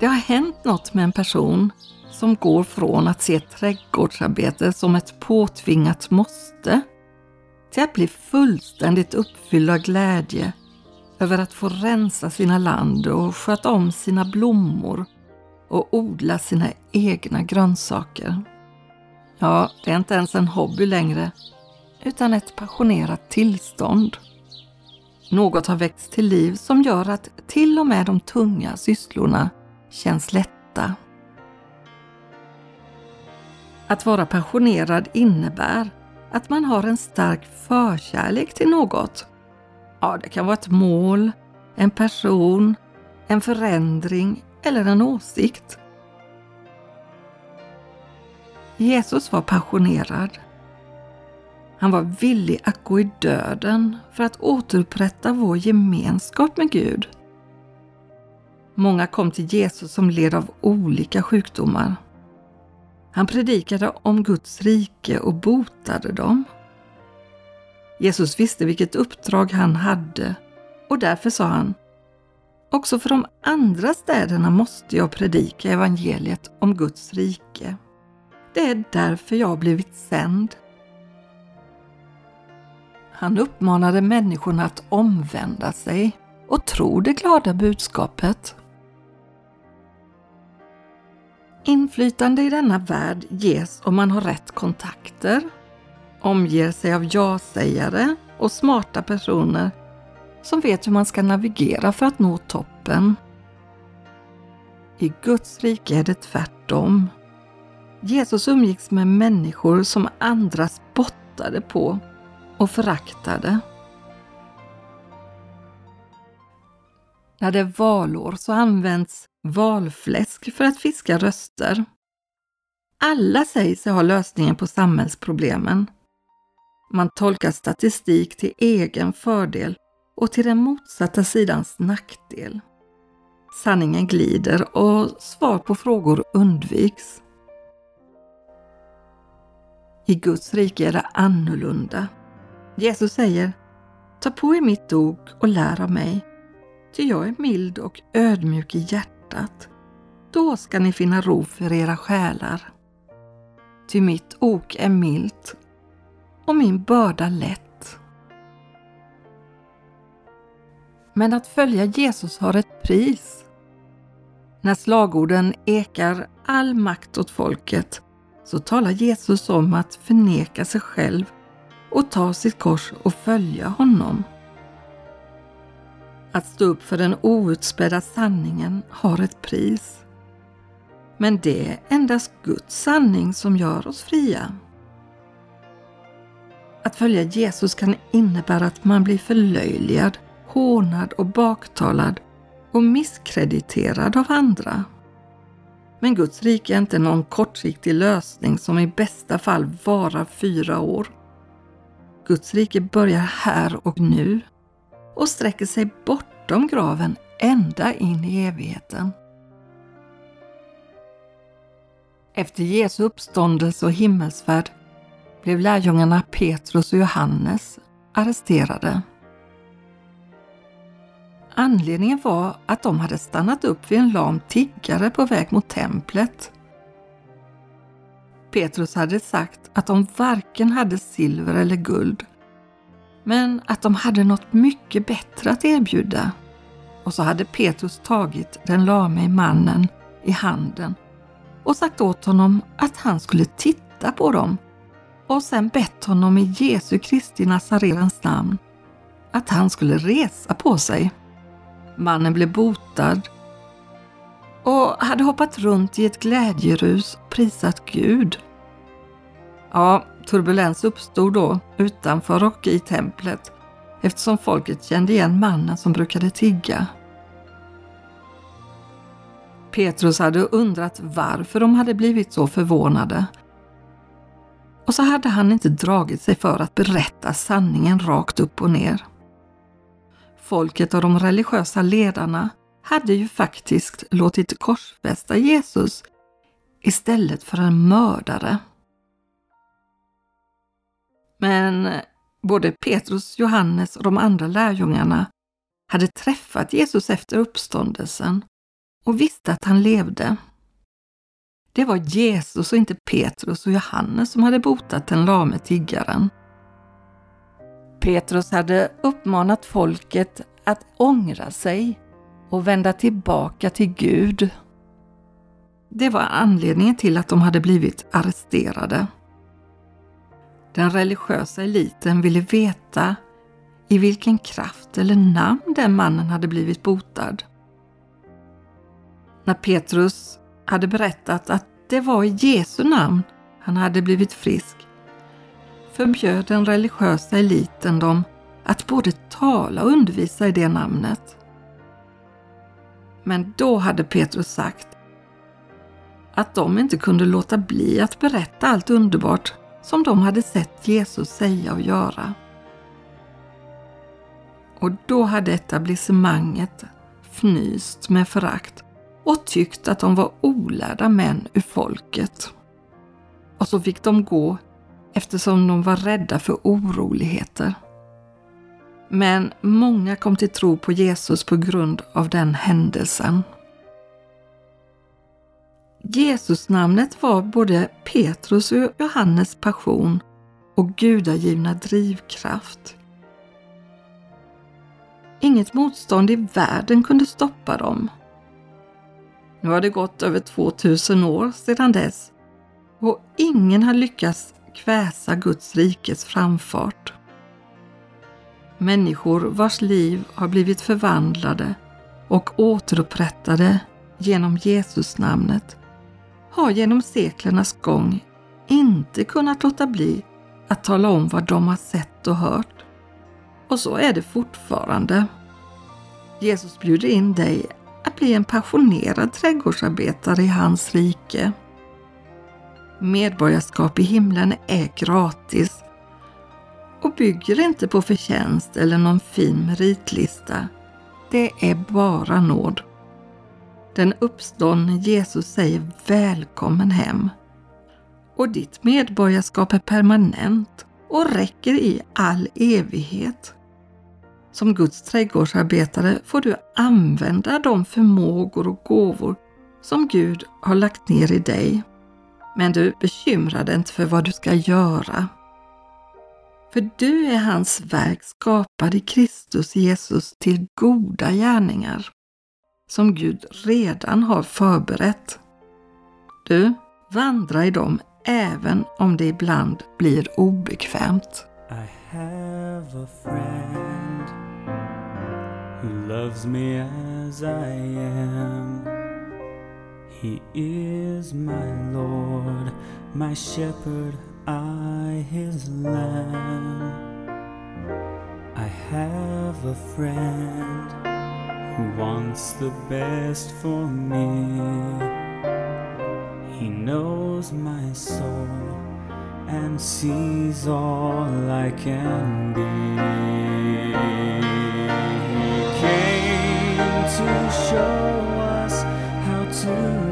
Det har hänt något med en person som går från att se trädgårdsarbete som ett påtvingat måste till att bli fullständigt uppfylld av glädje över att få rensa sina land och sköta om sina blommor och odla sina egna grönsaker. Ja, det är inte ens en hobby längre, utan ett passionerat tillstånd. Något har väckts till liv som gör att till och med de tunga sysslorna känns lätta. Att vara passionerad innebär att man har en stark förkärlek till något. Ja, det kan vara ett mål, en person, en förändring eller en åsikt. Jesus var passionerad. Han var villig att gå i döden för att återupprätta vår gemenskap med Gud. Många kom till Jesus som led av olika sjukdomar. Han predikade om Guds rike och botade dem. Jesus visste vilket uppdrag han hade och därför sa han Också för de andra städerna måste jag predika evangeliet om Guds rike. Det är därför jag har blivit sänd. Han uppmanade människorna att omvända sig och tro det glada budskapet. Inflytande i denna värld ges om man har rätt kontakter, omger sig av ja-sägare och smarta personer som vet hur man ska navigera för att nå toppen. I Guds rike är det tvärtom. Jesus umgicks med människor som andra spottade på och föraktade. När det är valår så används valfläsk för att fiska röster. Alla säger sig ha lösningen på samhällsproblemen. Man tolkar statistik till egen fördel och till den motsatta sidans nackdel. Sanningen glider och svar på frågor undviks. I Guds rike är det annorlunda. Jesus säger Ta på er mitt ok och lär av mig, ty jag är mild och ödmjuk i hjärtat. Då ska ni finna ro för era själar. Ty mitt ok är milt och min börda lätt. Men att följa Jesus har ett pris. När slagorden ekar all makt åt folket så talar Jesus om att förneka sig själv och ta sitt kors och följa honom. Att stå upp för den outspädda sanningen har ett pris. Men det är endast Guds sanning som gör oss fria. Att följa Jesus kan innebära att man blir förlöjligad, hånad och baktalad och misskrediterad av andra. Men Guds rike är inte någon kortsiktig lösning som i bästa fall varar fyra år. Guds rike börjar här och nu och sträcker sig bortom graven ända in i evigheten. Efter Jesu uppståndelse och himmelsfärd blev lärjungarna Petrus och Johannes arresterade. Anledningen var att de hade stannat upp vid en lam tiggare på väg mot templet. Petrus hade sagt att de varken hade silver eller guld, men att de hade något mycket bättre att erbjuda. Och så hade Petrus tagit den lame mannen i handen och sagt åt honom att han skulle titta på dem och sen bett honom i Jesu Kristi Nazarens namn att han skulle resa på sig. Mannen blev botad och hade hoppat runt i ett glädjerus och prisat Gud. Ja, turbulens uppstod då utanför och i templet eftersom folket kände igen mannen som brukade tigga. Petrus hade undrat varför de hade blivit så förvånade. Och så hade han inte dragit sig för att berätta sanningen rakt upp och ner. Folket och de religiösa ledarna hade ju faktiskt låtit korsfästa Jesus istället för en mördare. Men både Petrus, Johannes och de andra lärjungarna hade träffat Jesus efter uppståndelsen och visste att han levde. Det var Jesus och inte Petrus och Johannes som hade botat den lame tiggaren. Petrus hade uppmanat folket att ångra sig och vända tillbaka till Gud. Det var anledningen till att de hade blivit arresterade. Den religiösa eliten ville veta i vilken kraft eller namn den mannen hade blivit botad. När Petrus hade berättat att det var i Jesu namn han hade blivit frisk förbjöd den religiösa eliten dem att både tala och undervisa i det namnet. Men då hade Petrus sagt att de inte kunde låta bli att berätta allt underbart som de hade sett Jesus säga och göra. Och då hade etablissemanget fnyst med förakt och tyckt att de var olärda män ur folket. Och så fick de gå eftersom de var rädda för oroligheter. Men många kom till tro på Jesus på grund av den händelsen. Jesusnamnet var både Petrus och Johannes passion och gudagivna drivkraft. Inget motstånd i världen kunde stoppa dem. Nu har det gått över 2000 år sedan dess och ingen har lyckats kväsa Guds rikes framfart. Människor vars liv har blivit förvandlade och återupprättade genom Jesusnamnet har genom seklernas gång inte kunnat låta bli att tala om vad de har sett och hört. Och så är det fortfarande. Jesus bjuder in dig att bli en passionerad trädgårdsarbetare i hans rike. Medborgarskap i himlen är gratis och bygger inte på förtjänst eller någon fin meritlista. Det är bara nåd. Den uppståndne Jesus säger välkommen hem. Och ditt medborgarskap är permanent och räcker i all evighet. Som Guds trädgårdsarbetare får du använda de förmågor och gåvor som Gud har lagt ner i dig. Men du bekymrar dig inte för vad du ska göra. För du är hans verk skapad i Kristus Jesus till goda gärningar som Gud redan har förberett. Du, vandra i dem även om det ibland blir obekvämt. I have a friend who loves me as I am He is my Lord, my shepherd, I his lamb. I have a friend who wants the best for me. He knows my soul and sees all I can be. He came to show us how to